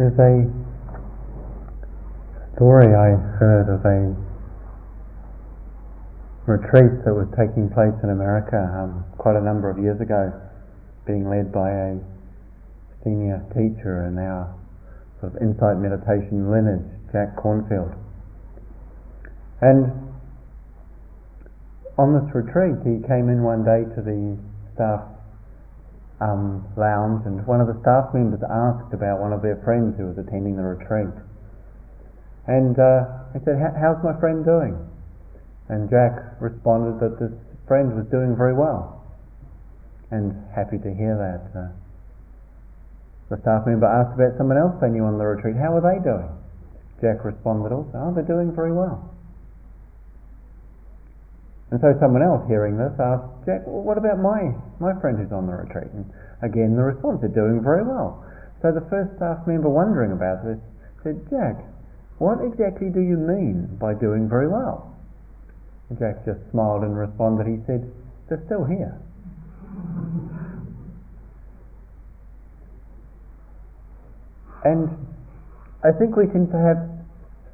There's a story I heard of a retreat that was taking place in America um, quite a number of years ago, being led by a senior teacher in our sort of insight meditation lineage, Jack Kornfield. And on this retreat, he came in one day to the staff um, lounge, and one of the staff members asked about one of their friends who was attending the retreat. And uh, he said, How's my friend doing? And Jack responded that this friend was doing very well. And happy to hear that. Uh, the staff member asked about someone else they knew on the retreat. How are they doing? Jack responded also, Oh, they're doing very well. And so someone else hearing this asked, Jack, well, what about my, my friend who's on the retreat? And again, the response, they're doing very well. So the first staff member wondering about this said, Jack, what exactly do you mean by doing very well? And Jack just smiled and responded, he said, they're still here. And I think we can perhaps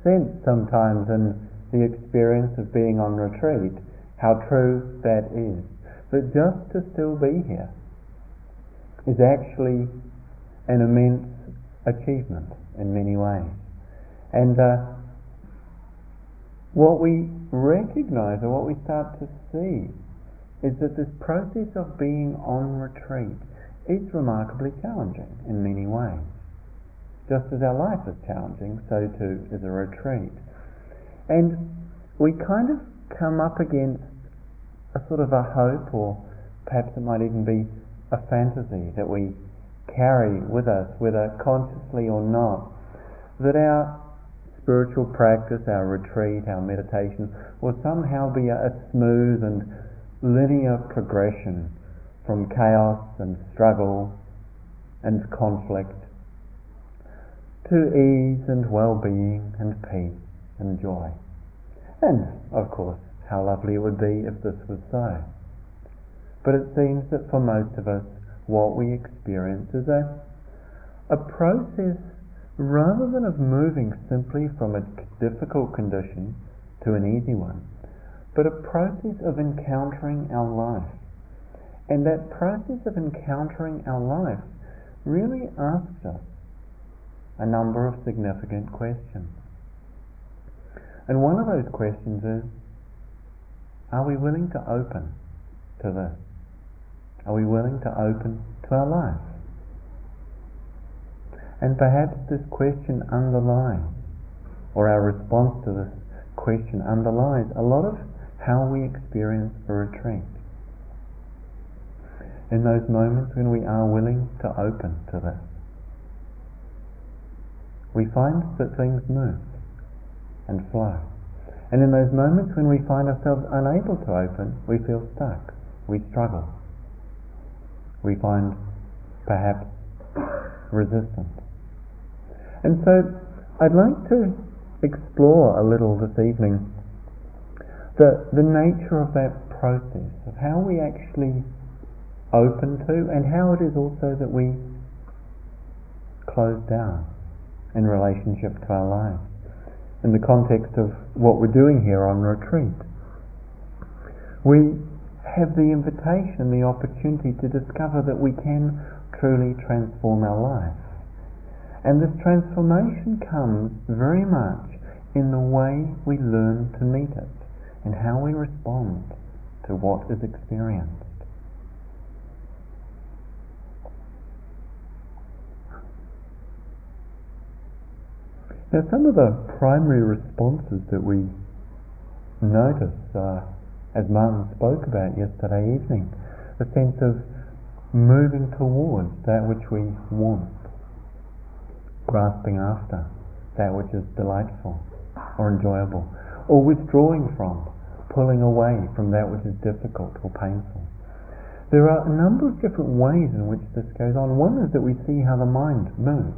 sense sometimes in the experience of being on retreat how true that is. But just to still be here is actually an immense achievement in many ways. And uh, what we recognize or what we start to see is that this process of being on retreat is remarkably challenging in many ways. Just as our life is challenging, so too is a retreat. And we kind of come up against a sort of a hope, or perhaps it might even be a fantasy that we carry with us, whether consciously or not, that our spiritual practice, our retreat, our meditation will somehow be a, smooth and linear progression from chaos and struggle and conflict to ease and well-being and peace and joy. And, of course, how lovely it would be if this was so. But it seems that for most of us, what we experience is a, a process rather than of moving simply from a difficult condition to an easy one, but a process of encountering our life. And that process of encountering our life really asks us a number of significant questions. And one of those questions is are we willing to open to this? Are we willing to open to our life? And perhaps this question underlies, or our response to this question underlies a lot of how we experience a retreat. In those moments when we are willing to open to this, we find that things move and flow. And in those moments when we find ourselves unable to open, we feel stuck, we struggle, we find perhaps resistance. And so I'd like to explore a little this evening the, the nature of that process, of how we actually open to and how it is also that we close down in relationship to our lives in the context of what we're doing here on retreat. We have the invitation, the opportunity to discover that we can truly transform our life. And this transformation comes very much in the way we learn to meet it and how we respond to what is experienced. Now, some of the primary responses that we notice, uh, as Martin spoke about yesterday evening, the sense of moving towards that which we want, grasping after that which is delightful or enjoyable, or withdrawing from, pulling away from that which is difficult or painful. There are a number of different ways in which this goes on. One is that we see how the mind moves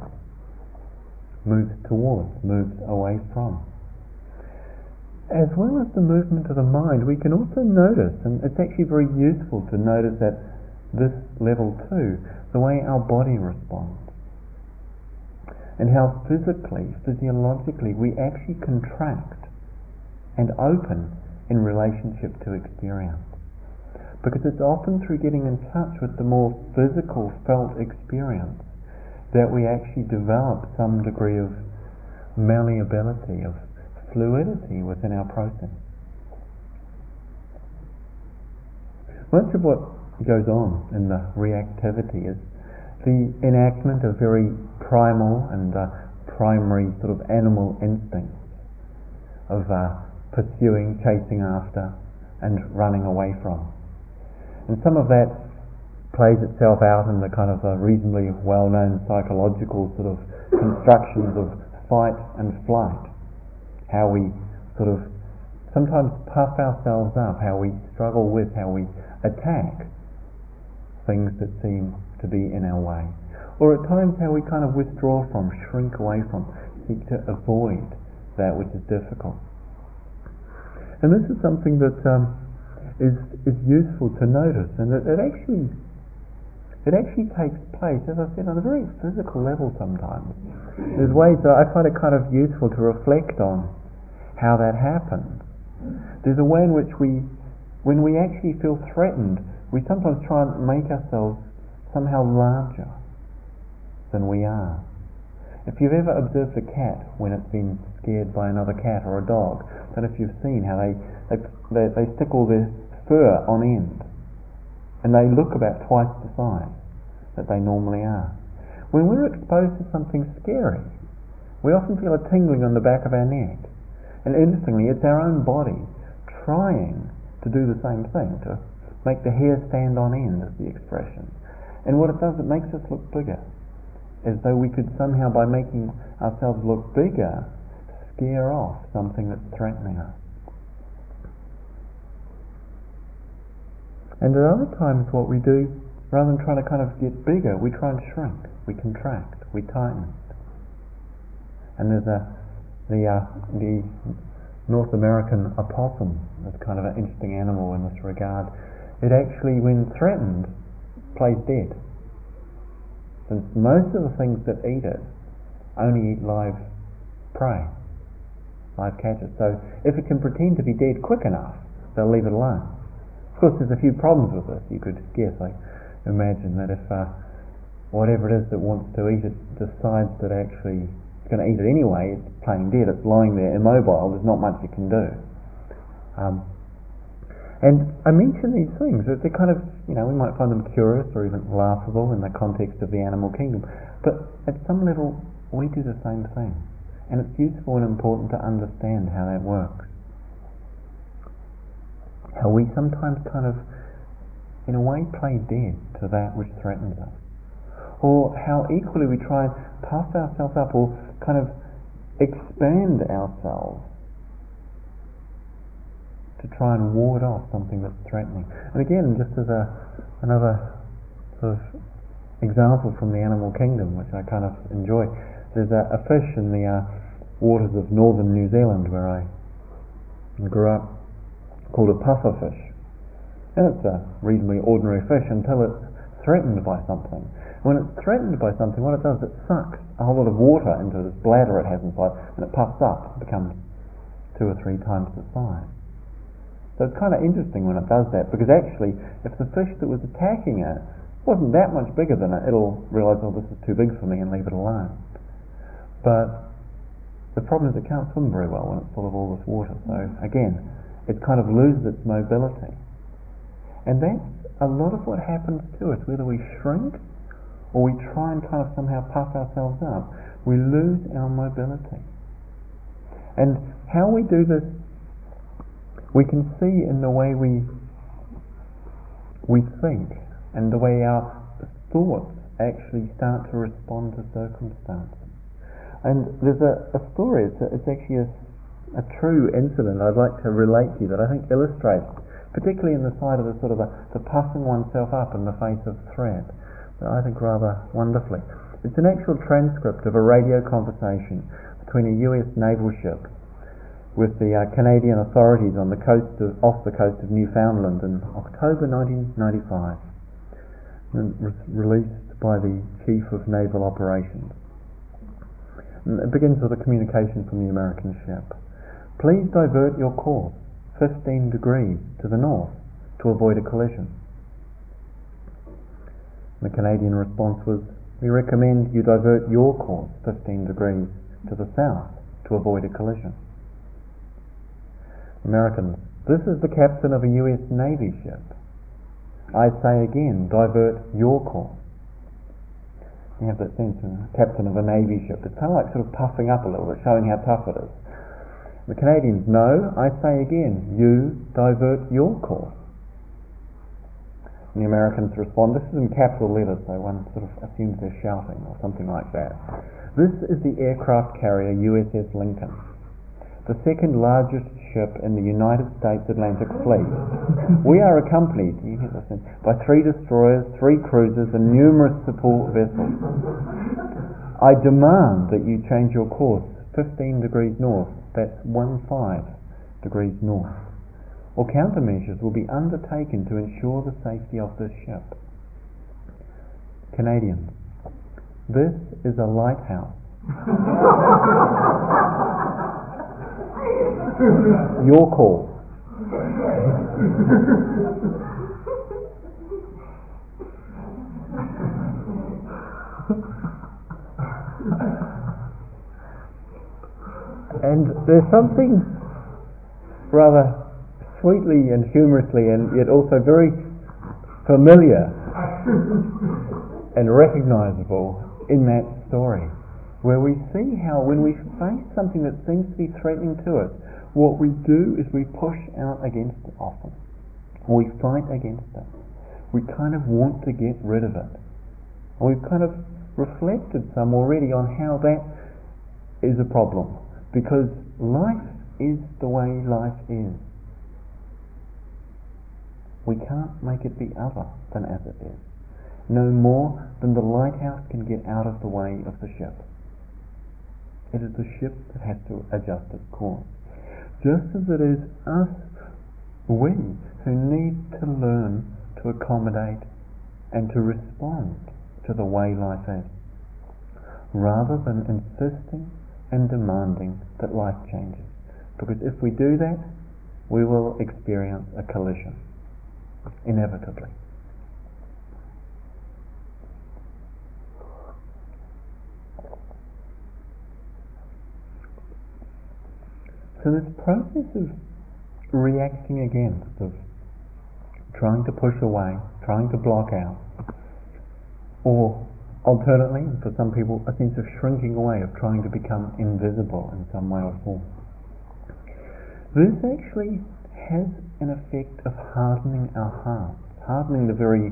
moves towards, moves away from. As well as the movement of the mind, we can also notice, and it's actually very useful to notice at this level too, the way our body responds. and how physically, physiologically, we actually contract and open in relationship to experience. Because it's often through getting in touch with the more physical, felt experience that we actually develop some degree of malleability, of fluidity within our process. Much of what goes on in the reactivity is the enactment of very primal and uh, primary sort of animal instincts of uh, pursuing, chasing after, and running away from. And some of that plays itself out in the kind of uh, reasonably well-known psychological sort of constructions of fight and flight. How we sort of sometimes puff ourselves up, how we struggle with, how we attack things that seem to be in our way. Or at times how we kind of withdraw from, shrink away from, seek to avoid that which is difficult. And this is something that um, is is useful to notice, and it, it actually it actually takes place, as I said, on a very physical level sometimes. There's ways that I find it kind of useful to reflect on how that happens. There's a way in which we, when we actually feel threatened, we sometimes try and make ourselves somehow larger than we are. If you've ever observed a cat when it's been scared by another cat or a dog, then if you've seen how they, they, they, they stick all their fur on end and they look about twice the size that they normally are. When we're exposed to something scary, we often feel a tingling on the back of our neck. And interestingly, it's our own body trying to do the same thing, to make the hair stand on end, is the expression. And what it does, it makes us look bigger, as though we could somehow, by making ourselves look bigger, scare off something that's threatening us. And at other times, what we do, rather than trying to kind of get bigger, we try and shrink, we contract, we tighten. And there's a the uh, the North American opossum is kind of an interesting animal in this regard. It actually, when threatened, plays dead. Since most of the things that eat it only eat live prey, live catches. So if it can pretend to be dead quick enough, they'll leave it alone. Of course, there's a few problems with this. You could guess. I imagine that if uh, whatever it is that wants to eat it decides that actually it's going to eat it anyway, it's playing dead. It's lying there immobile. There's not much it can do. Um, and I mention these things they're kind of, you know, we might find them curious or even laughable in the context of the animal kingdom. But at some level, we do the same thing. And it's useful and important to understand how that works how we sometimes kind of, in a way, play dead to that which threatens us. Or how equally we try and puff ourselves up or kind of expand ourselves to try and ward off something that's threatening. And again, just as a, another sort of example from the animal kingdom, which I kind of enjoy, there's a, a fish in the uh, waters of northern New Zealand where I grew up called a pufferfish. And it's a reasonably ordinary fish until it's threatened by something. When it's threatened by something, what it does, is it sucks a whole lot of water into this bladder it has inside, and it puffs up, becomes two or three times the size. So it's kind of interesting when it does that, because actually, if the fish that was attacking it wasn't that much bigger than it, it'll realize, oh, this is too big for me, and leave it alone. But the problem is it can't swim very well when it's full of all this water. So again, it kind of loses its mobility. And that's a lot of what happens to us, whether we shrink or we try and kind of somehow puff ourselves up, we lose our mobility. And how we do this, we can see in the way we we think and the way our thoughts actually start to respond to circumstances. And there's a, a story, it's, a, it's actually a a true incident I'd like to relate to you that I think illustrates, particularly in the side of the sort of the, the puffing oneself up in the face of threat, that I think rather wonderfully. It's an actual transcript of a radio conversation between a US naval ship with the uh, Canadian authorities on the coast of, off the coast of Newfoundland in October 1995, and re- released by the Chief of Naval Operations. It begins with a communication from the American ship. Please divert your course 15 degrees to the north to avoid a collision. The Canadian response was, we recommend you divert your course 15 degrees to the south to avoid a collision. Americans, this is the captain of a US Navy ship. I say again, divert your course. You have that sense of captain of a Navy ship. It's kind of like sort of puffing up a little bit, showing how tough it is. The Canadians, no, I say again, you divert your course. And the Americans respond, this is in capital letters, so one sort of assumes they're shouting or something like that. This is the aircraft carrier USS Lincoln, the second largest ship in the United States Atlantic Fleet. we are accompanied, by three destroyers, three cruisers, and numerous support vessels. I demand that you change your course 15 degrees north, that's 1 5 degrees north or countermeasures will be undertaken to ensure the safety of this ship. Canadians, this is a lighthouse. Your call. And there's something rather sweetly and humorously and yet also very familiar and recognizable in that story where we see how when we face something that seems to be threatening to us, what we do is we push out against it often. We fight against it. We kind of want to get rid of it. And we've kind of reflected some already on how that is a problem. Because life is the way life is. We can't make it be other than as it is, no more than the lighthouse can get out of the way of the ship. It is the ship that has to adjust its course. Just as it is us, we, who need to learn to accommodate and to respond to the way life is, rather than insisting and demanding that life changes. Because if we do that, we will experience a collision inevitably. So this process of reacting against, of trying to push away, trying to block out, or alternately, for some people, a sense of shrinking away, of trying to become invisible in some way or form. This actually has an effect of hardening our hearts, hardening the very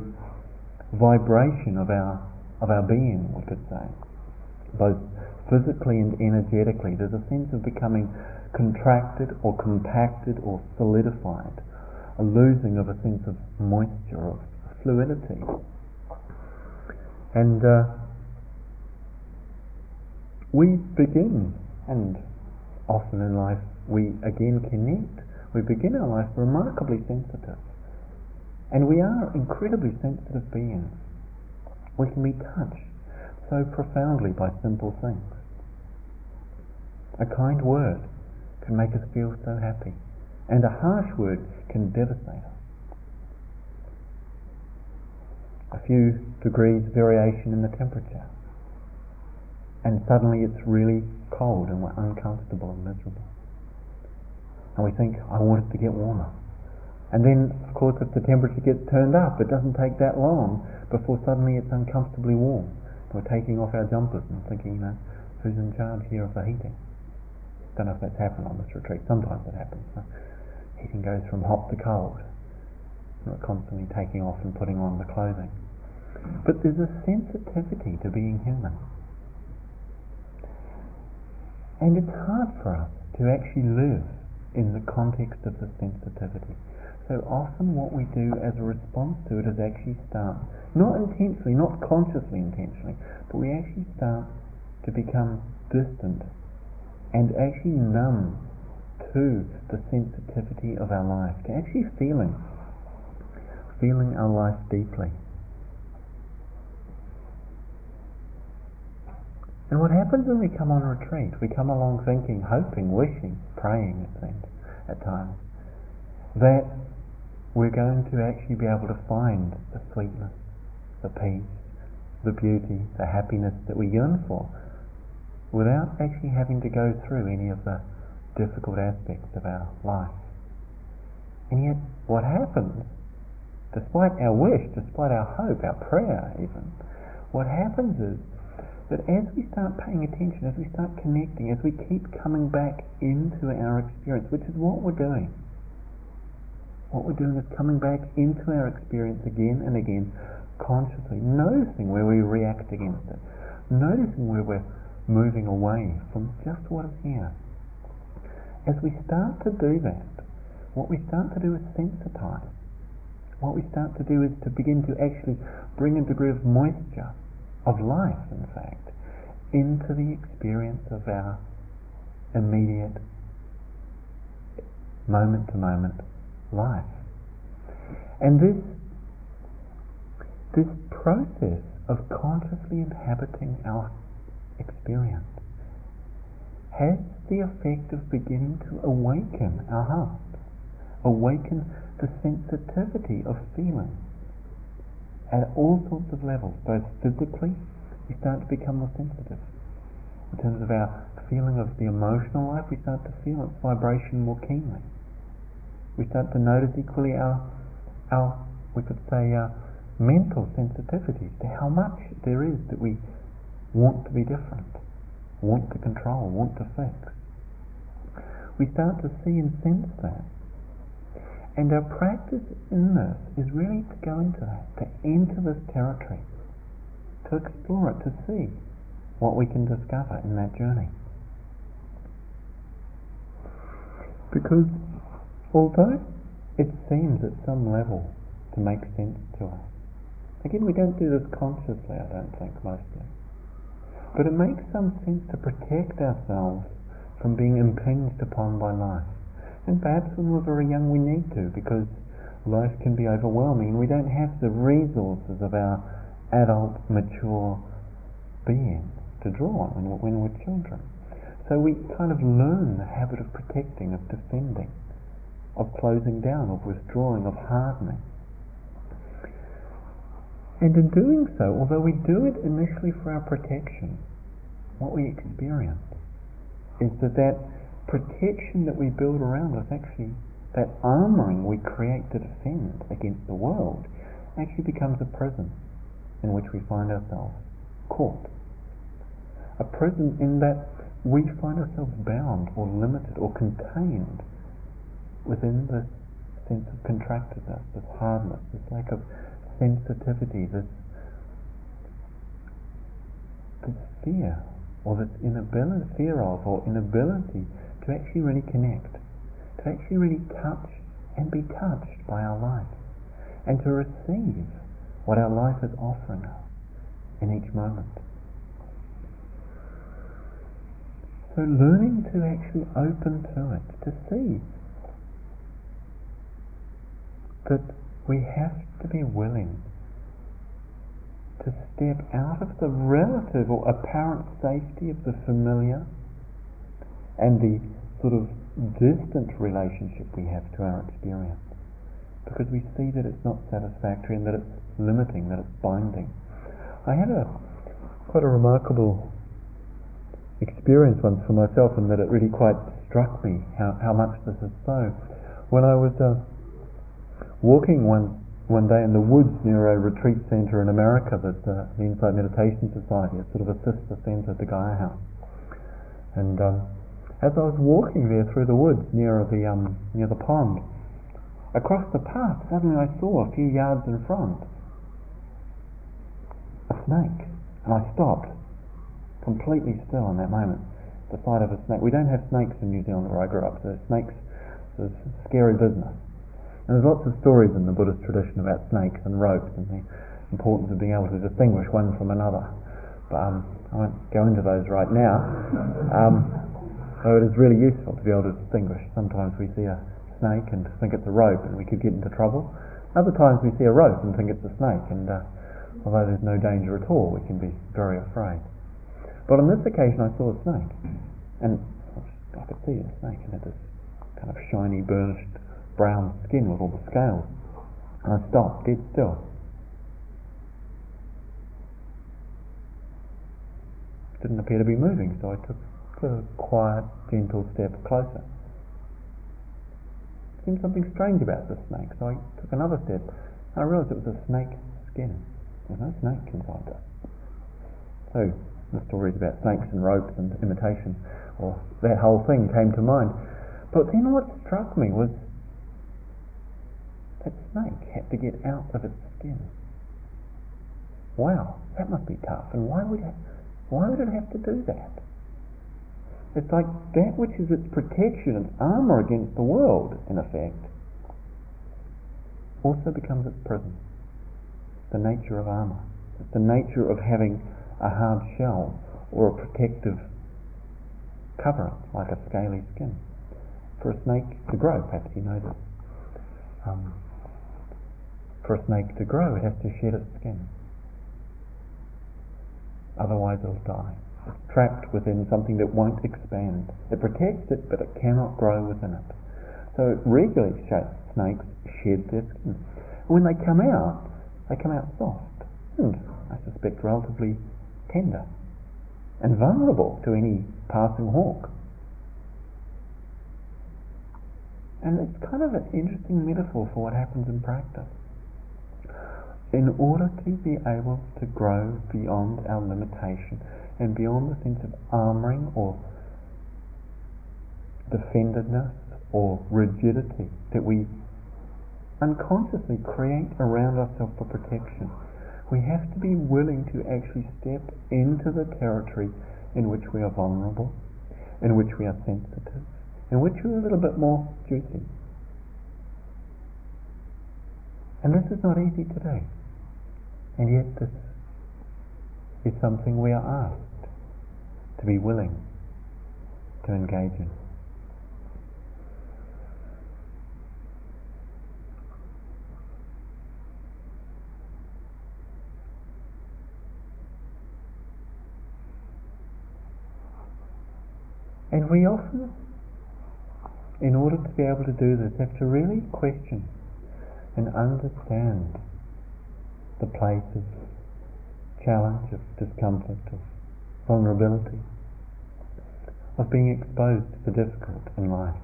vibration of our of our being, we could say, both physically and energetically. There's a sense of becoming contracted or compacted or solidified, a losing of a sense of moisture, of fluidity. And uh, we begin, and often in life we again connect we begin our life remarkably sensitive. And we are incredibly sensitive beings. We can be touched so profoundly by simple things. A kind word can make us feel so happy, and a harsh word can devastate us. A few degrees variation in the temperature, and suddenly it's really cold and we're uncomfortable and miserable and we think, I want it to get warmer. And then, of course, if the temperature gets turned up, it doesn't take that long before suddenly it's uncomfortably warm. We're taking off our jumpers and thinking, you know, who's in charge here of the heating? Don't know if that's happened on this retreat. Sometimes it happens. Heating goes from hot to cold. We're constantly taking off and putting on the clothing. But there's a sensitivity to being human. And it's hard for us to actually live in the context of the sensitivity. So often what we do as a response to it is actually start, not intentionally, not consciously intentionally, but we actually start to become distant and actually numb to the sensitivity of our life, to actually feeling, feeling our life deeply. And what happens when we come on retreat? We come along thinking, hoping, wishing, praying, at times, that we're going to actually be able to find the sweetness, the peace, the beauty, the happiness that we yearn for, without actually having to go through any of the difficult aspects of our life. And yet, what happens, despite our wish, despite our hope, our prayer even, what happens is that as we start paying attention, as we start connecting, as we keep coming back into our experience, which is what we're doing, what we're doing is coming back into our experience again and again, consciously, noticing where we react against it, noticing where we're moving away from just what is here. As we start to do that, what we start to do is sensitize. What we start to do is to begin to actually bring a degree of moisture of life, in fact, into the experience of our immediate, moment to moment life. And this, this process of consciously inhabiting our experience has the effect of beginning to awaken our hearts, awaken the sensitivity of feeling at all sorts of levels, both physically, we start to become more sensitive. In terms of our feeling of the emotional life, we start to feel its vibration more keenly. We start to notice equally our, our we could say, our mental sensitivities to how much there is that we want to be different, want to control, want to fix. We start to see and sense that and our practice in this is really to go into that, to enter this territory, to explore it, to see what we can discover in that journey. Because although it seems at some level to make sense to us, again, we don't do this consciously, I don't think, mostly. But it makes some sense to protect ourselves from being impinged upon by life. And perhaps when we're very young we need to because life can be overwhelming and we don't have the resources of our adult, mature being to draw on when we're children. So we kind of learn the habit of protecting, of defending, of closing down, of withdrawing, of hardening. And in doing so, although we do it initially for our protection, what we experience is that that protection that we build around us actually, that armoring we create to defend against the world, actually becomes a prison in which we find ourselves caught. A prison in that we find ourselves bound or limited or contained within this sense of contractedness, this hardness, this lack of sensitivity, this, this fear or this inability, fear of or inability to actually really connect, to actually really touch and be touched by our life, and to receive what our life is offering us in each moment. So learning to actually open to it, to see that we have to be willing to step out of the relative or apparent safety of the familiar and the sort of distant relationship we have to our experience because we see that it's not satisfactory and that it's limiting, that it's binding. I had a quite a remarkable experience once for myself and that it really quite struck me how, how much this is so. When I was uh, walking one one day in the woods near a retreat center in America that uh, the Insight Meditation Society, it's sort of a sister center to Gaia House. And um, as I was walking there through the woods near the um, near the pond, across the path suddenly I saw a few yards in front a snake, and I stopped, completely still in that moment. The sight of a snake. We don't have snakes in New Zealand where I grew up, so snakes is scary business. And there's lots of stories in the Buddhist tradition about snakes and ropes and the importance of being able to distinguish one from another. But um, I won't go into those right now. Um, so it is really useful to be able to distinguish. Sometimes we see a snake and think it's a rope and we could get into trouble. Other times we see a rope and think it's a snake and uh, although there's no danger at all we can be very afraid. But on this occasion, I saw a snake, and I could see a snake, and it had this kind of shiny, burnished brown skin with all the scales. And I stopped dead still. Didn't appear to be moving, so I took a quiet, gentle step closer. Seemed something strange about the snake, so I took another step. And I realized it was a snake skin. There's no snake inside it. So the stories about snakes and ropes and imitation, or that whole thing came to mind. But then what struck me was that snake had to get out of its skin. Wow, that must be tough. And why would it, why would it have to do that? It's like that which is its protection, its armor against the world, in effect, also becomes its prison. The nature of armor. It's the nature of having a hard shell or a protective cover, like a scaly skin. For a snake to grow, perhaps you know this. Um, for a snake to grow, it has to shed its skin. Otherwise, it'll die. Trapped within something that won't expand. It protects it, but it cannot grow within it. So regularly, snakes shed their skin. When they come out, they come out soft and, I suspect, relatively tender and vulnerable to any passing hawk. And it's kind of an interesting metaphor for what happens in practice in order to be able to grow beyond our limitation and beyond the sense of armoring or defendedness or rigidity that we unconsciously create around ourselves for protection, we have to be willing to actually step into the territory in which we are vulnerable, in which we are sensitive, in which we are a little bit more juicy. And this is not easy today. And yet this is something we are asked to be willing to engage in. And we often, in order to be able to do this, have to really question and understand the place of challenge, of discomfort, of vulnerability, of being exposed to the difficult in life.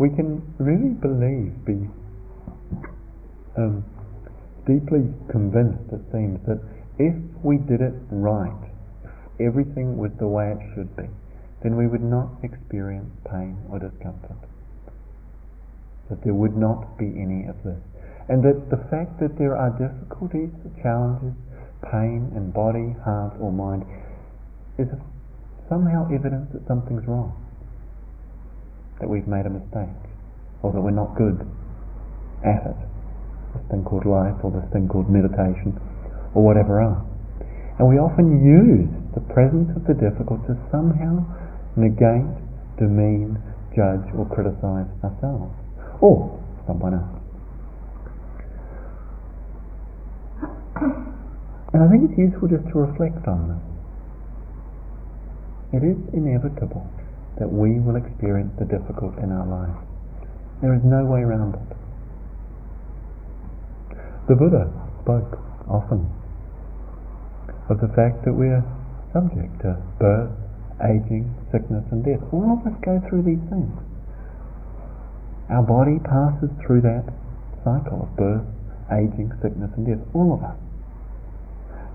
We can really believe, be um, deeply convinced, it seems, that if we did it right, if everything was the way it should be, then we would not experience pain or discomfort. That there would not be any of this. And that the fact that there are difficulties, challenges, pain in body, heart, or mind is somehow evidence that something's wrong. That we've made a mistake, or that we're not good at it. This thing called life, or this thing called meditation, or whatever else. And we often use the presence of the difficult to somehow negate, demean, judge, or criticize ourselves, or someone else. And I think it's useful just to reflect on this. It is inevitable that we will experience the difficult in our life. There is no way around it. The Buddha spoke often of the fact that we are subject to birth, aging, sickness, and death. All of us go through these things. Our body passes through that cycle of birth, aging, sickness, and death. All of us.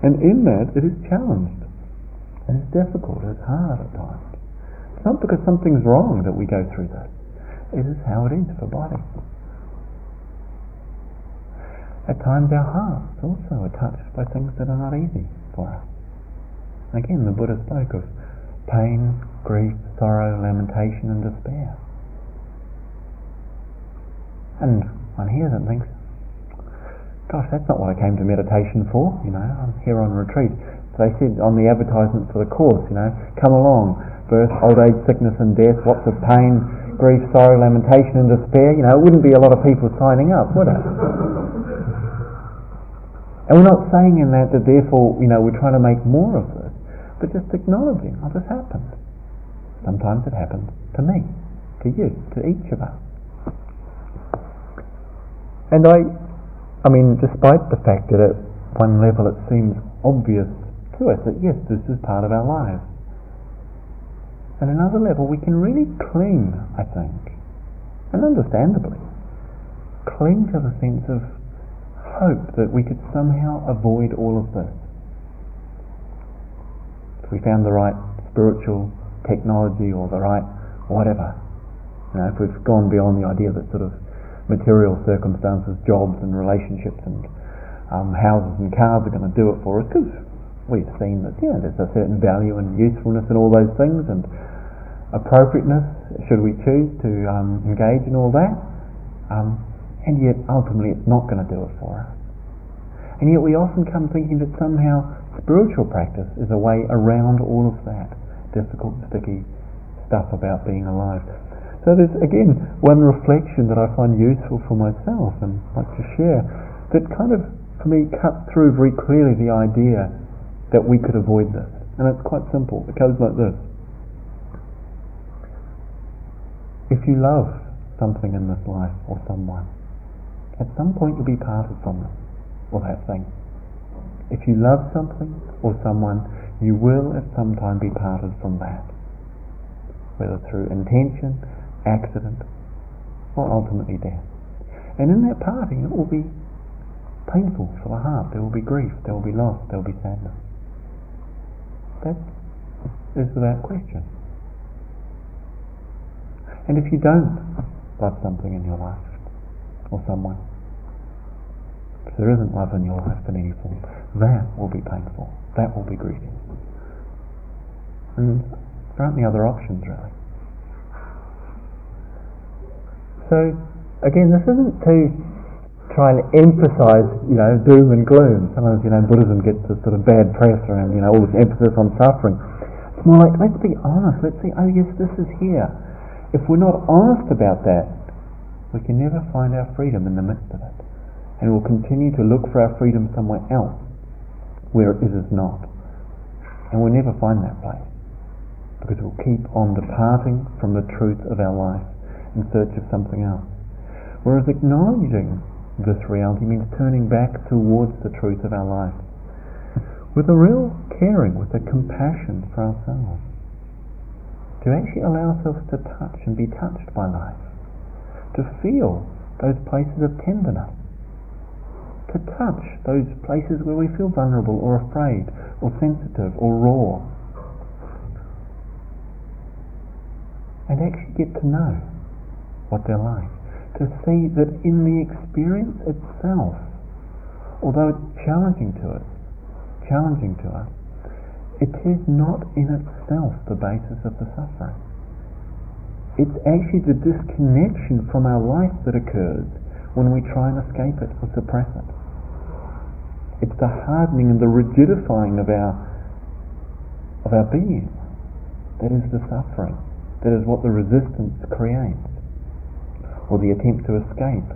And in that, it is challenged. And it's difficult, it's hard at times. It's not because something's wrong that we go through that. It is how it is for body. At times our hearts also are touched by things that are not easy for us. Again, the Buddha spoke of pain, grief, sorrow, lamentation and despair. And one hears and thinks, gosh, that's not what I came to meditation for, you know, I'm here on retreat. So they said on the advertisement for the course, you know, come along, birth, old age, sickness and death, lots of pain, grief, sorrow, lamentation and despair, you know, it wouldn't be a lot of people signing up, would it? and we're not saying in that that therefore, you know, we're trying to make more of this. but just acknowledging, oh, this happened. Sometimes it happens to me, to you, to each of us. And I, I mean, despite the fact that at one level it seems obvious to us that yes, this is part of our lives. At another level, we can really cling, I think, and understandably, cling to the sense of hope that we could somehow avoid all of this. If we found the right spiritual technology or the right whatever, you know, if we've gone beyond the idea that sort of material circumstances, jobs and relationships and um, houses and cars are going to do it for us, because we've seen that yeah, there's a certain value and usefulness in all those things and appropriateness should we choose to um, engage in all that. Um, and yet ultimately it's not going to do it for us. And yet we often come thinking that somehow spiritual practice is a way around all of that difficult, sticky stuff about being alive. So there's again one reflection that I find useful for myself and like to share that kind of for me cuts through very clearly the idea that we could avoid this. And it's quite simple. It goes like this. If you love something in this life or someone, at some point you'll be parted from them or that thing. If you love something or someone, you will at some time be parted from that, whether through intention, accident, or ultimately death. And in that parting, it will be painful for the heart. There will be grief, there will be loss, there will be sadness. That is without question. And if you don't love something in your life, or someone, if there isn't love in your life in any form, that will be painful. That will be grieving. And there aren't any other options really. So again, this isn't to try and emphasize, you know, doom and gloom. Sometimes, you know, Buddhism gets this sort of bad press around, you know, all this emphasis on suffering. It's more like, let's be honest. Let's see, oh yes, this is here. If we're not honest about that, we can never find our freedom in the midst of it. And we'll continue to look for our freedom somewhere else where it is not. And we'll never find that place because we'll keep on departing from the truth of our life in search of something else. Whereas acknowledging this reality means turning back towards the truth of our life with a real caring, with a compassion for ourselves. To actually allow ourselves to touch and be touched by life to feel those places of tenderness, to touch those places where we feel vulnerable or afraid or sensitive or raw, and actually get to know what they're like. To see that in the experience itself, although it's challenging to us, challenging to us, it is not in itself the basis of the suffering. It's actually the disconnection from our life that occurs when we try and escape it or suppress it. It's the hardening and the rigidifying of our of our being that is the suffering, that is what the resistance creates, or the attempt to escape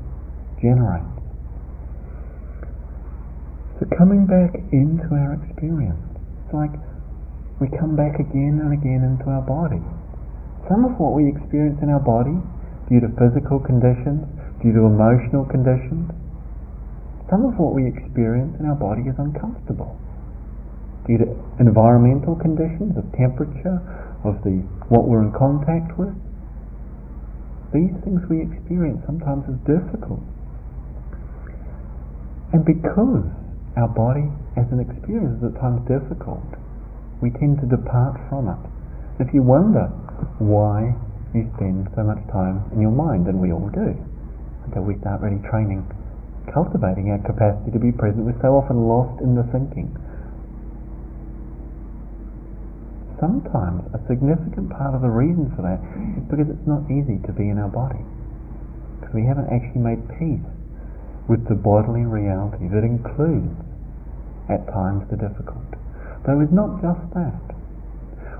generates. So coming back into our experience, it's like we come back again and again into our body some of what we experience in our body, due to physical conditions, due to emotional conditions, some of what we experience in our body is uncomfortable. Due to environmental conditions of temperature, of the what we're in contact with, these things we experience sometimes is difficult. And because our body as an experience is at times difficult, we tend to depart from it. If you wonder why you spend so much time in your mind, and we all do, until we start really training, cultivating our capacity to be present. We're so often lost in the thinking. Sometimes a significant part of the reason for that is because it's not easy to be in our body. Because we haven't actually made peace with the bodily reality that includes, at times, the difficult. Though it's not just that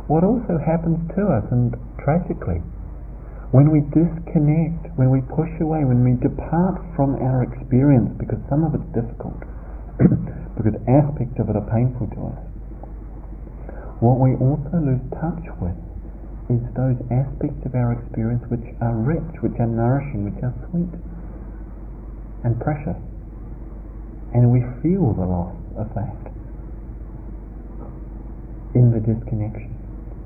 what also happens to us, and tragically, when we disconnect, when we push away, when we depart from our experience, because some of it's difficult, because aspects of it are painful to us, what we also lose touch with is those aspects of our experience which are rich, which are nourishing, which are sweet and precious. And we feel the loss of that in the disconnection,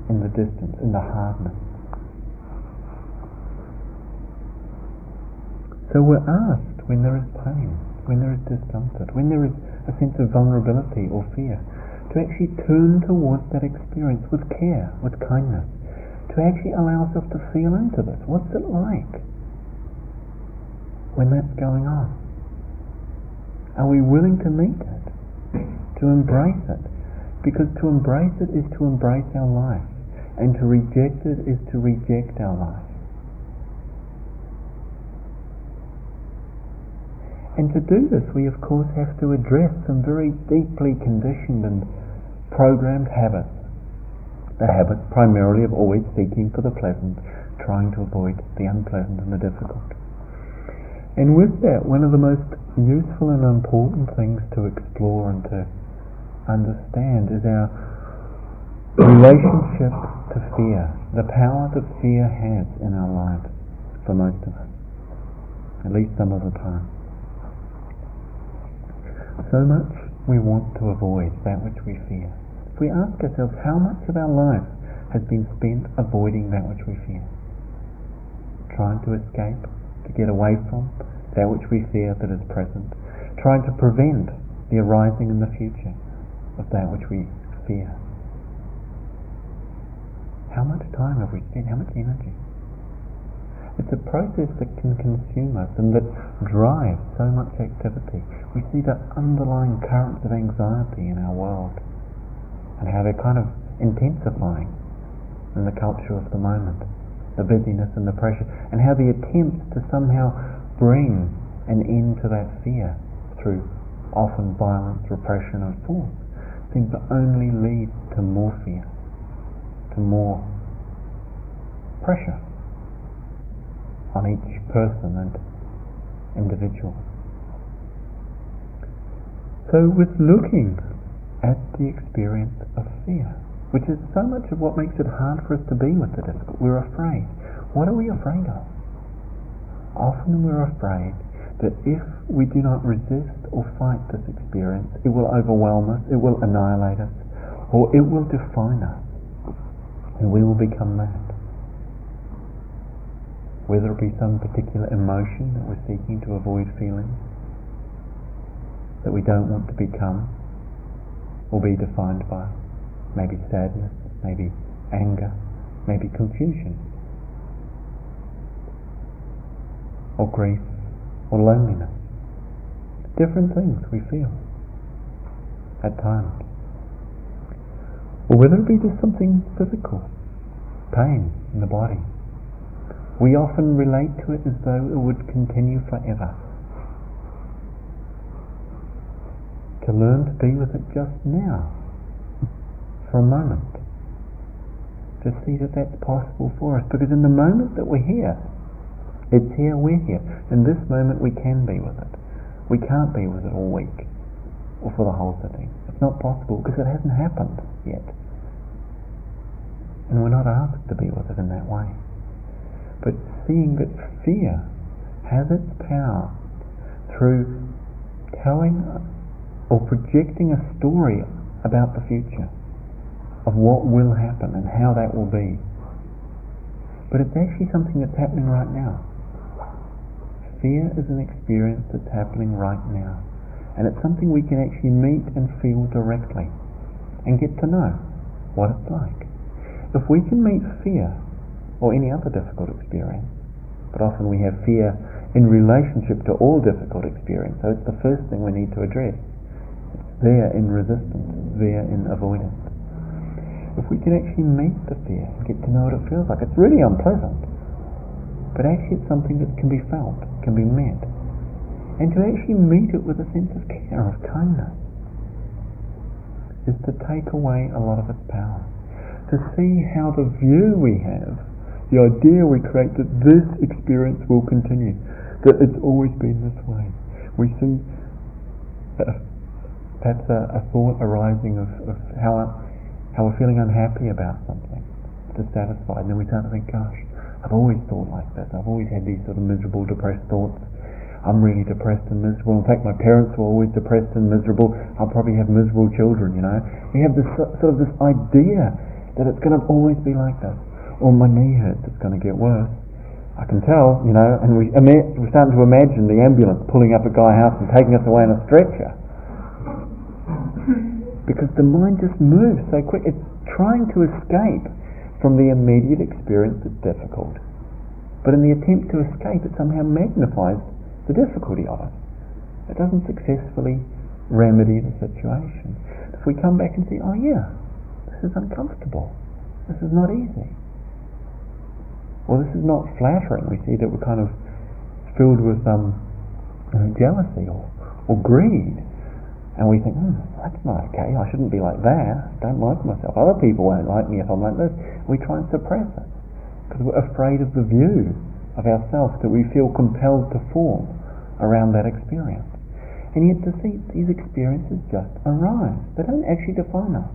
in the distance, in the hardness. So we're asked when there is pain, when there is discomfort, when there is a sense of vulnerability or fear, to actually turn towards that experience with care, with kindness, to actually allow ourselves to feel into this. What's it like when that's going on? Are we willing to meet it, to embrace it? Because to embrace it is to embrace our life, and to reject it is to reject our life. And to do this, we of course have to address some very deeply conditioned and programmed habits. The habits primarily of always seeking for the pleasant, trying to avoid the unpleasant and the difficult. And with that, one of the most useful and important things to explore and to understand is our relationship to fear, the power that fear has in our lives for most of us, at least some of the time. So much we want to avoid that which we fear. If we ask ourselves how much of our life has been spent avoiding that which we fear, trying to escape, to get away from that which we fear that is present, trying to prevent the arising in the future of that which we fear. How much time have we spent? How much energy? It's a process that can consume us and that drives so much activity. We see the underlying currents of anxiety in our world and how they're kind of intensifying in the culture of the moment, the busyness and the pressure, and how the attempts to somehow bring an end to that fear through often violence, repression, and force seem to only lead to more fear, to more pressure on each person and individual. So, with looking at the experience of fear, which is so much of what makes it hard for us to be with the difficult, we're afraid. What are we afraid of? Often we're afraid that if we do not resist or fight this experience, it will overwhelm us, it will annihilate us, or it will define us, and we will become mad whether it be some particular emotion that we're seeking to avoid feeling, that we don't want to become or be defined by, maybe sadness, maybe anger, maybe confusion, or grief, or loneliness. Different things we feel at times. Or whether it be just something physical, pain in the body, we often relate to it as though it would continue forever. To learn to be with it just now, for a moment. To see that that's possible for us. Because in the moment that we're here, it's here, we're here. In this moment we can be with it. We can't be with it all week or for the whole sitting. It's not possible because it hasn't happened yet. And we're not asked to be with it in that way but seeing that fear has its power through telling or projecting a story about the future of what will happen and how that will be. But it's actually something that's happening right now. Fear is an experience that's happening right now. And it's something we can actually meet and feel directly and get to know what it's like. If we can meet fear or any other difficult experience. But often we have fear in relationship to all difficult experience. So it's the first thing we need to address. There in resistance, there in avoidance. If we can actually meet the fear and get to know what it feels like, it's really unpleasant. But actually it's something that can be felt, can be met. And to actually meet it with a sense of care, of kindness, is to take away a lot of its power. To see how the view we have the idea we create that this experience will continue, that it's always been this way. We see perhaps a, a, thought arising of, of how how we're feeling unhappy about something, dissatisfied, and then we start to think, gosh, I've always thought like this. I've always had these sort of miserable, depressed thoughts. I'm really depressed and miserable. In fact, my parents were always depressed and miserable. I'll probably have miserable children, you know. We have this sort of this idea that it's going to always be like this. Or my knee hurts, it's going to get worse. I can tell, you know, and we, we're starting to imagine the ambulance pulling up at Gaia House and taking us away in a stretcher. Because the mind just moves so quick. It's trying to escape from the immediate experience that's difficult. But in the attempt to escape, it somehow magnifies the difficulty of it. It doesn't successfully remedy the situation. If we come back and see, oh yeah, this is uncomfortable, this is not easy, or this is not flattering, we see that we're kind of filled with um, jealousy or, or greed, and we think, hmm, that's not okay, I shouldn't be like that, I don't like myself, other people won't like me if I'm like this. We try and suppress it because we're afraid of the view of ourselves that we feel compelled to form around that experience. And yet see these experiences just arise. They don't actually define us.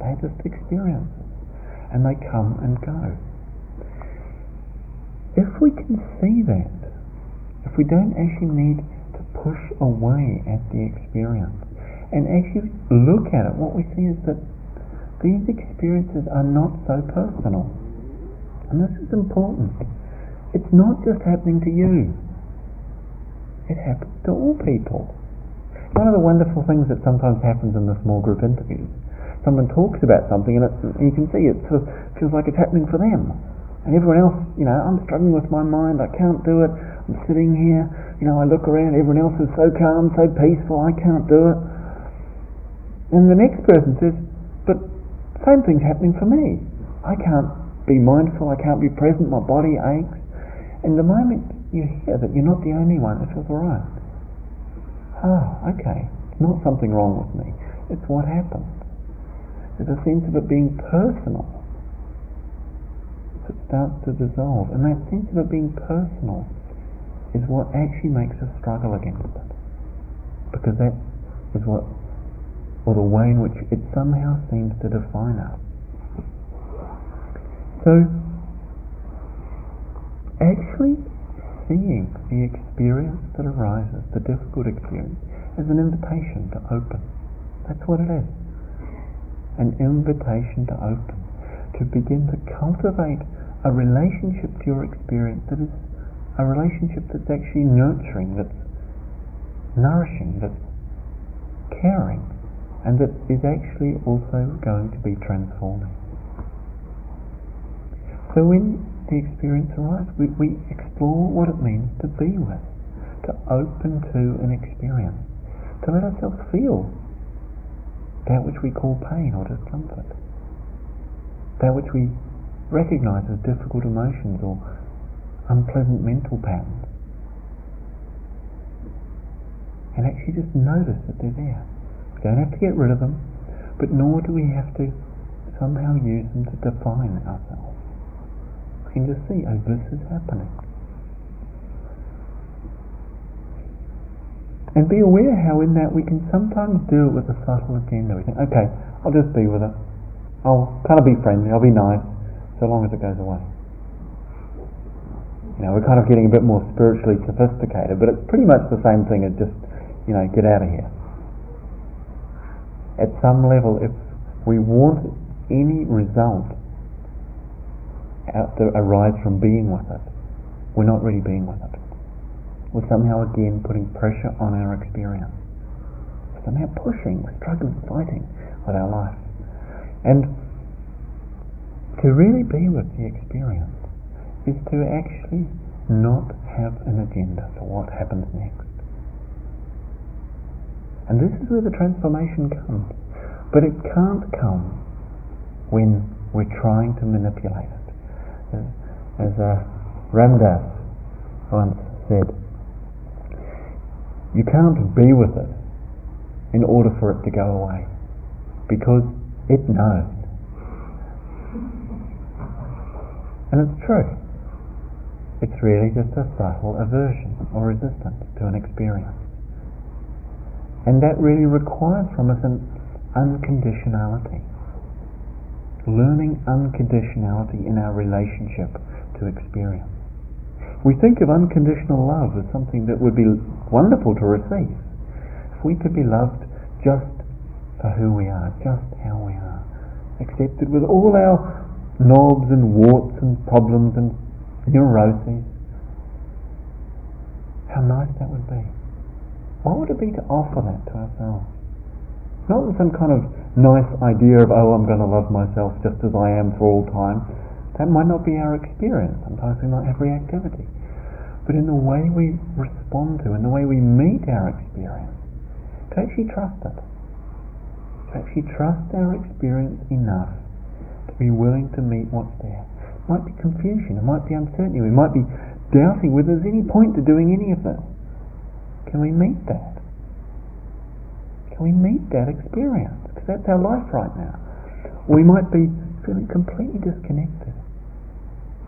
They're just experiences. And they come and go. If we can see that, if we don't actually need push away at the experience and actually look at it, what we see is that these experiences are not so personal. And this is important. It's not just happening to you. It happens to all people. One of the wonderful things that sometimes happens in the small group interviews, someone talks about something and, and you can see it sort of feels like it's happening for them. And everyone else, you know, I'm struggling with my mind, I can't do it, I'm sitting here, you know, I look around, everyone else is so calm, so peaceful, I can't do it. And the next person says, but same thing's happening for me. I can't be mindful, I can't be present, my body aches. And the moment you hear that you're not the only one, it feels alright. Ah, okay. It's not something wrong with me. It's what happened. There's a sense of it being personal that starts to dissolve. And that sense of it being personal is what actually makes us struggle against it. Because that is what, or the way in which it somehow seems to define us. So, actually seeing the experience that arises, the difficult experience, is an invitation to open. That's what it is. An invitation to open, to begin to cultivate a relationship to your experience that is a relationship that's actually nurturing, that's nourishing, that's caring, and that is actually also going to be transforming. So when the experience arises. We, we explore what it means to be with, to open to an experience, to let ourselves feel that which we call pain or discomfort, that which we recognize as difficult emotions or unpleasant mental patterns. And actually just notice that they're there. We don't have to get rid of them, but nor do we have to somehow use them to define ourselves We can just see, oh, this is happening. And be aware how in that we can sometimes do it with a subtle agenda. We think, okay, I'll just be with it. I'll kind of be friendly, I'll be nice, so long as it goes away. You know, we're kind of getting a bit more spiritually sophisticated, but it's pretty much the same thing as just, you know, get out of here. At some level, if we want any result to arise from being with it, we're not really being with it. We're somehow again putting pressure on our experience. We're somehow pushing, we're struggling, fighting with our life. And to really be with the experience is to actually not have an agenda for what happens next. And this is where the transformation comes. But it can't come when we're trying to manipulate it as uh, Ram Dass once said, you can't be with it in order for it to go away because it knows. And it's true. It's really just a subtle aversion or resistance to an experience. And that really requires from us an unconditionality. learning unconditionality in our relationship to experience. We think of unconditional love as something that would be wonderful to receive. If we could be loved just for who we are, just how we are, accepted with all our knobs and warts and problems and neuroses, how nice that would be. What would it be to offer that to ourselves? Not in some kind of nice idea of, oh, I'm going to love myself just as I am for all time. That might not be our experience. Sometimes we might have reactivity. But in the way we respond to, in the way we meet our experience, to actually trust it. To actually trust our experience enough be willing to meet what's there. It might be confusion, it might be uncertainty, we might be doubting whether there's any point to doing any of this. Can we meet that? Can we meet that experience? Because that's our life right now. We might be feeling completely disconnected,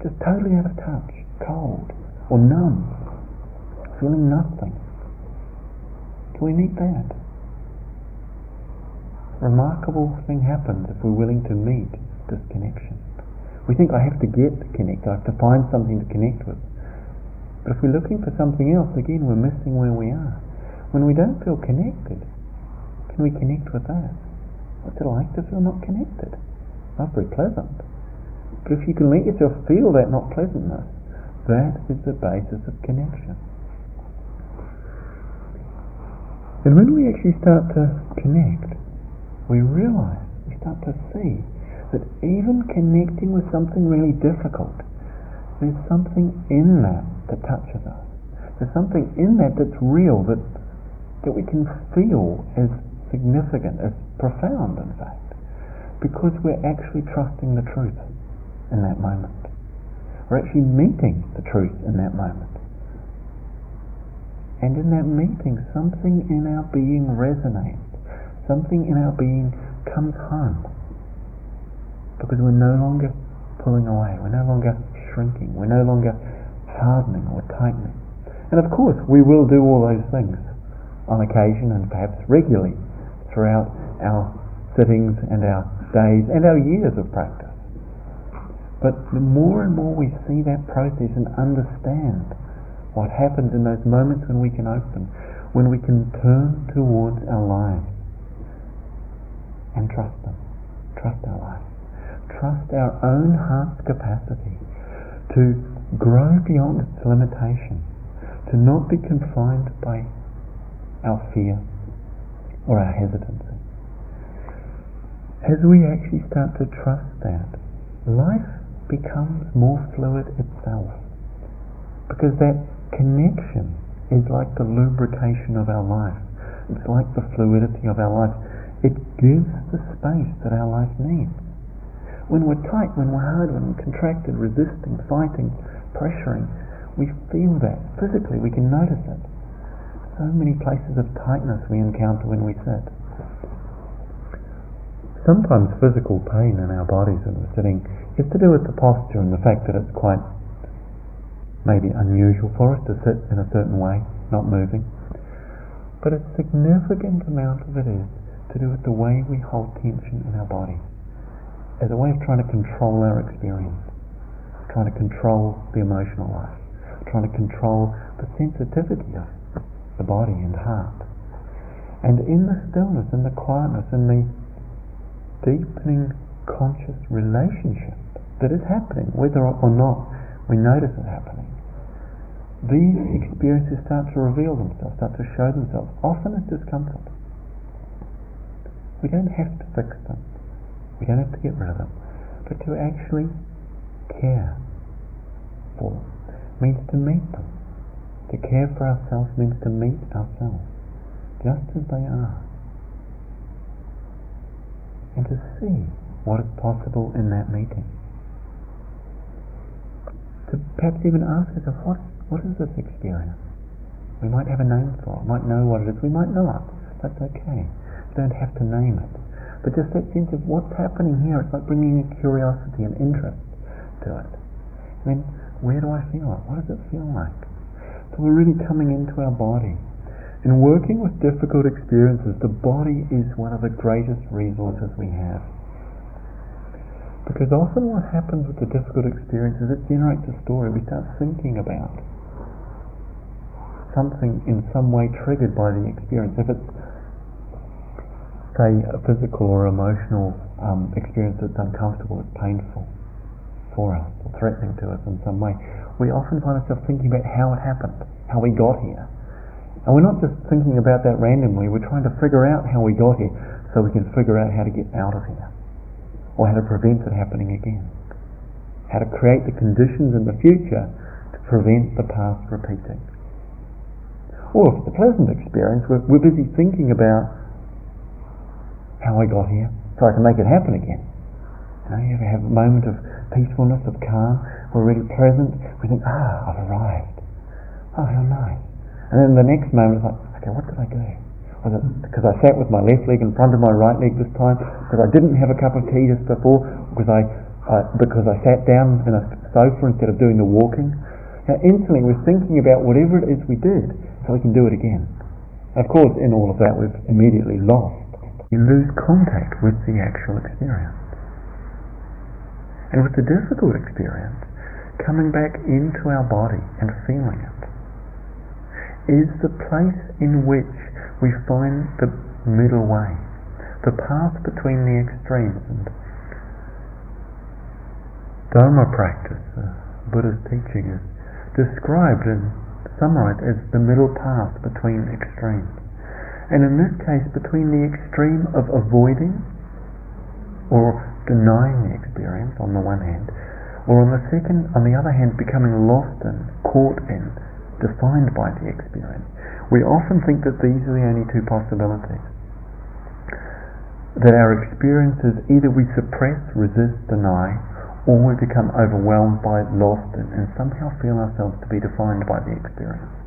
just totally out of touch, cold, or numb, feeling nothing. Can we meet that? Remarkable thing happens if we're willing to meet this connection. We think I have to get to connect, I have to find something to connect with. But if we're looking for something else, again, we're missing where we are. When we don't feel connected, can we connect with that? What's it like to feel not connected? Not very pleasant. But if you can let yourself feel that not pleasantness, that is the basis of connection. And when we actually start to connect, we realize, we start to see that even connecting with something really difficult, there's something in that that touches us. There's something in that that's real, that, that we can feel as significant, as profound, in fact, because we're actually trusting the truth in that moment. We're actually meeting the truth in that moment. And in that meeting, something in our being resonates, something in our being comes home. Because we're no longer pulling away, we're no longer shrinking, we're no longer hardening or tightening. And of course, we will do all those things on occasion and perhaps regularly throughout our sittings and our days and our years of practice. But the more and more we see that process and understand what happens in those moments when we can open, when we can turn towards our lives and trust them, trust our lives, trust our own heart's capacity to grow beyond its limitation, to not be confined by our fear or our hesitancy. As we actually start to trust that, life becomes more fluid itself. Because that connection is like the lubrication of our life. It's like the fluidity of our life. It gives the space that our life needs. When we're tight, when we're hard, when we're contracted, resisting, fighting, pressuring, we feel that physically, we can notice it so many places of tightness we encounter when we sit. Sometimes physical pain in our bodies when we're sitting is to do with the posture and the fact that it's quite maybe unusual for us to sit in a certain way, not moving. But a significant amount of it is to do with the way we hold tension in our body as a way of trying to control our experience, trying to control the emotional life, trying to control the sensitivity of the body and heart. And in the stillness, in the quietness, in the deepening conscious relationship that is happening, whether or not we notice it happening, these experiences start to reveal themselves, start to show themselves, often as discomfort. We don't have to fix them, we don't have to get rid of them, but to actually care for them means to meet them to care for ourselves means to meet ourselves just as they are and to see what is possible in that meeting. To perhaps even ask ourselves, what, what is this experience? We might have a name for it, might know what it is, we might not. That's okay. We don't have to name it. But just that sense of what's happening here, it's like bringing a curiosity and interest to it. And then, where do I feel it? What does it feel like? So we're really coming into our body. In working with difficult experiences, the body is one of the greatest resources we have. Because often what happens with the difficult experience is it generates a story. We start thinking about something in some way triggered by the experience. If it's, say, a physical or emotional um, experience that's uncomfortable, it's painful for us, or threatening to us in some way, we often find ourselves thinking about how it happened, how we got here. And we're not just thinking about that randomly, we're trying to figure out how we got here so we can figure out how to get out of here, or how to prevent it happening again, how to create the conditions in the future to prevent the past repeating. Or if it's a pleasant experience, we're, we're busy thinking about how I got here so I can make it happen again. You, know, you ever have a moment of peacefulness, of calm, we're really present, we think, ah, I've arrived. Oh, how nice. And then the next moment, it's like, okay, what did I do? Was it because I sat with my left leg in front of my right leg this time? Because I didn't have a cup of tea just before? Because I, I because I sat down in a sofa instead of doing the walking? Now, instantly, we're thinking about whatever it is we did so we can do it again. Of course, in all of that, we've immediately lost. You lose contact with the actual experience. And with the difficult experience, coming back into our body and feeling it is the place in which we find the middle way, the path between the extremes. And Dharma practice, uh, Buddha's teaching, is described in summarized as the middle path between extremes. And in this case, between the extreme of avoiding or denying the experience on the one hand, or on the second, on the other hand, becoming lost in, caught in, defined by the experience. We often think that these are the only two possibilities. That our experiences either we suppress, resist, deny, or we become overwhelmed by lost it, and somehow feel ourselves to be defined by the experience.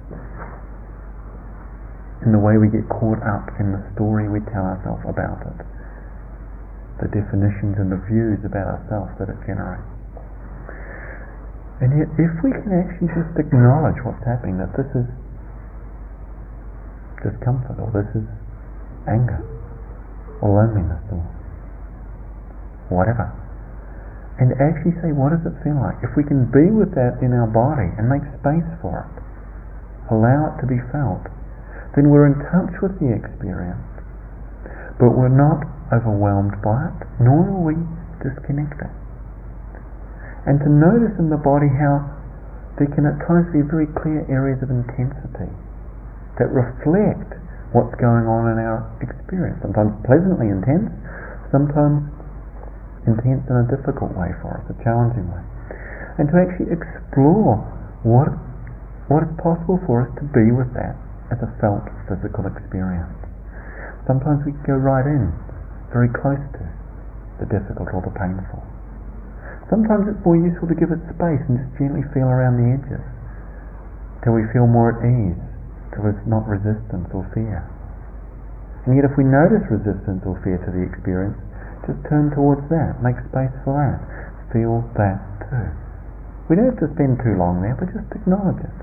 In the way we get caught up in the story we tell ourselves about it, the definitions and the views about ourselves that it generates. And yet, if we can actually just acknowledge what's happening, that this is discomfort, or this is anger, or loneliness, or whatever, and actually say, what does it feel like? If we can be with that in our body and make space for it, allow it to be felt, then we're in touch with the experience. But we're not overwhelmed by it, nor are we disconnected. And to notice in the body how there can at times be very clear areas of intensity that reflect what's going on in our experience. Sometimes pleasantly intense, sometimes intense in a difficult way for us, a challenging way. And to actually explore what, what is possible for us to be with that as a felt physical experience. Sometimes we go right in, very close to the difficult or the painful. Sometimes it's more useful to give it space and just gently feel around the edges till we feel more at ease, till there's not resistance or fear. And yet if we notice resistance or fear to the experience, just turn towards that, make space for that, feel that too. We don't have to spend too long there, but just acknowledge it.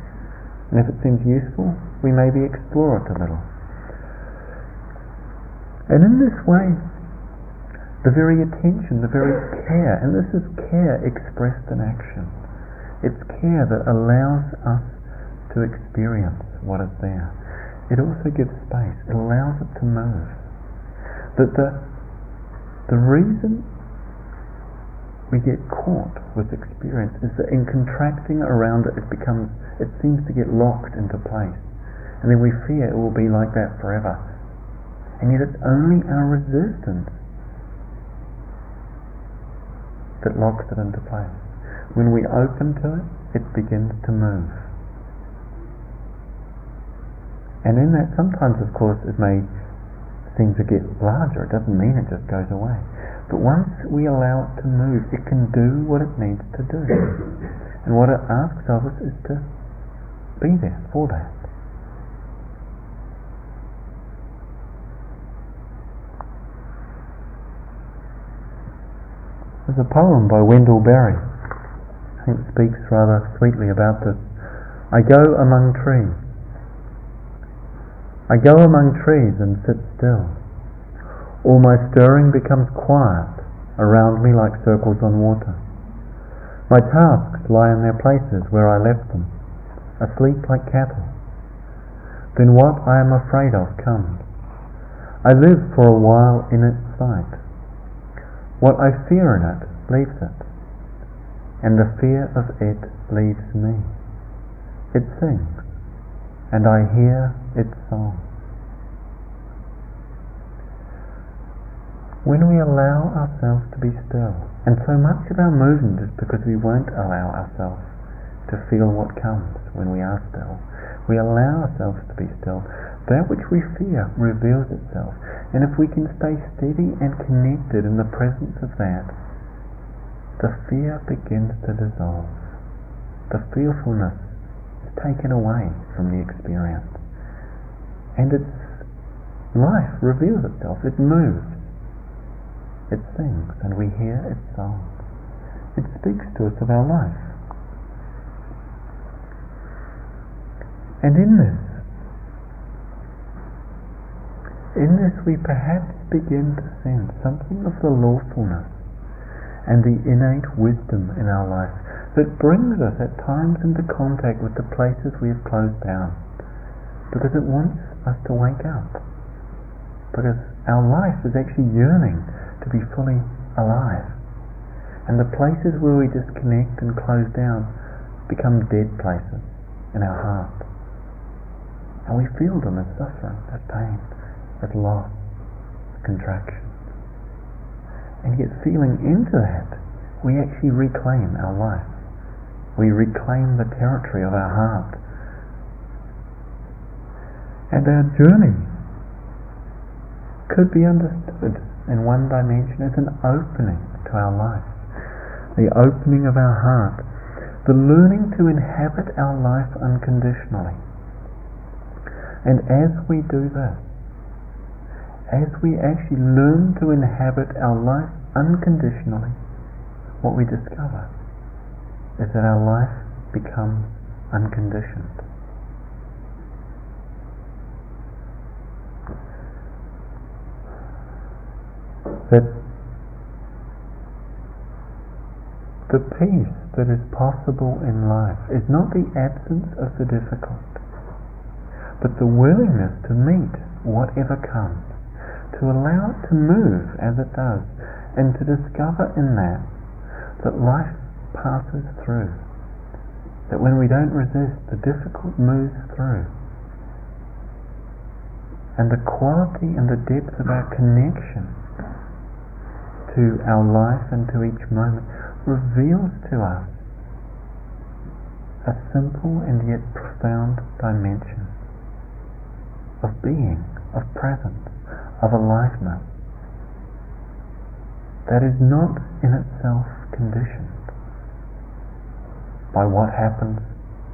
And if it seems useful, we maybe explore it a little. And in this way, the very attention, the very care, and this is care expressed in action. It's care that allows us to experience what is there. It also gives space. It allows it to move. That the the reason we get caught with experience is that in contracting around it, it becomes, it seems to get locked into place. And then we fear it will be like that forever. And yet it's only our resistance that locks it into place. When we open to it, it begins to move. And in that, sometimes, of course, it may seem to get larger. It doesn't mean it just goes away. But once we allow it to move, it can do what it needs to do. And what it asks of us is to be there for that. There's a poem by Wendell Berry, I think speaks rather sweetly about this. I go among trees I go among trees and sit still. All my stirring becomes quiet around me like circles on water. My tasks lie in their places where I left them, asleep like cattle. Then what I am afraid of comes. I live for a while in its sight. What I fear in it leaves it, and the fear of it leaves me. It sings, and I hear its song. When we allow ourselves to be still, and so much of our movement is because we won't allow ourselves to feel what comes when we are still. We allow ourselves to be still. That which we fear reveals itself. And if we can stay steady and connected in the presence of that, the fear begins to dissolve. The fearfulness is taken away from the experience. And its life reveals itself. It moves it sings and we hear its song. It speaks to us of our life. And in this, in this we perhaps begin to sense something of the lawfulness and the innate wisdom in our life that brings us at times into contact with the places we have closed down because it wants us to wake up because our life is actually yearning to be fully alive. And the places where we disconnect and close down become dead places in our heart. And we feel them as suffering, as pain, as loss, as contraction. And yet feeling into that, we actually reclaim our life. We reclaim the territory of our heart. And our journey could be understood in one dimension is an opening to our life, the opening of our heart, the learning to inhabit our life unconditionally. And as we do this, as we actually learn to inhabit our life unconditionally, what we discover is that our life becomes unconditioned. That the peace that is possible in life is not the absence of the difficult, but the willingness to meet whatever comes, to allow it to move as it does, and to discover in that that life passes through. That when we don't resist, the difficult moves through. And the quality and the depth of our connection to our life and to each moment reveals to us a simple and yet profound dimension of being, of presence, of aliveness that is not in itself conditioned by what happens,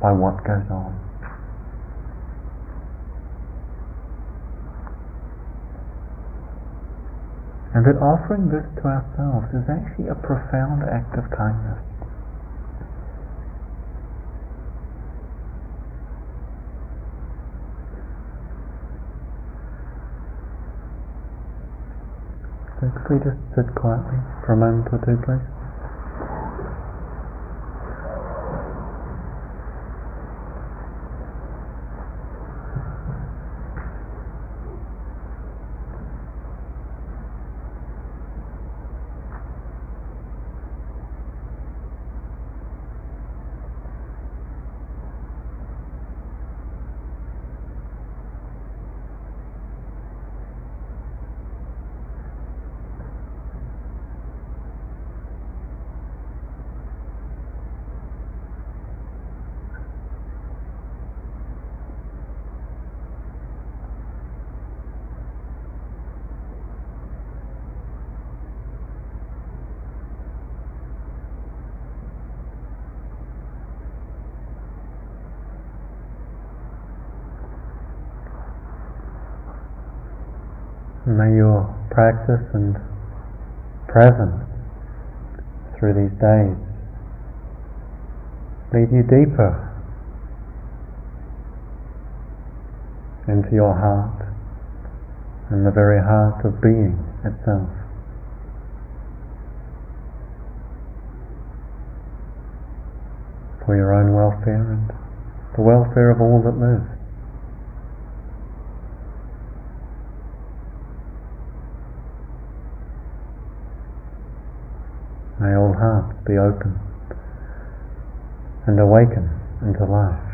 by what goes on. And that offering this to ourselves is actually a profound act of kindness. So could we just sit quietly for a moment or two, please? May your practice and presence through these days lead you deeper into your heart and the very heart of being itself. For your own welfare and the welfare of all that lives. May all hearts be open and awaken into life.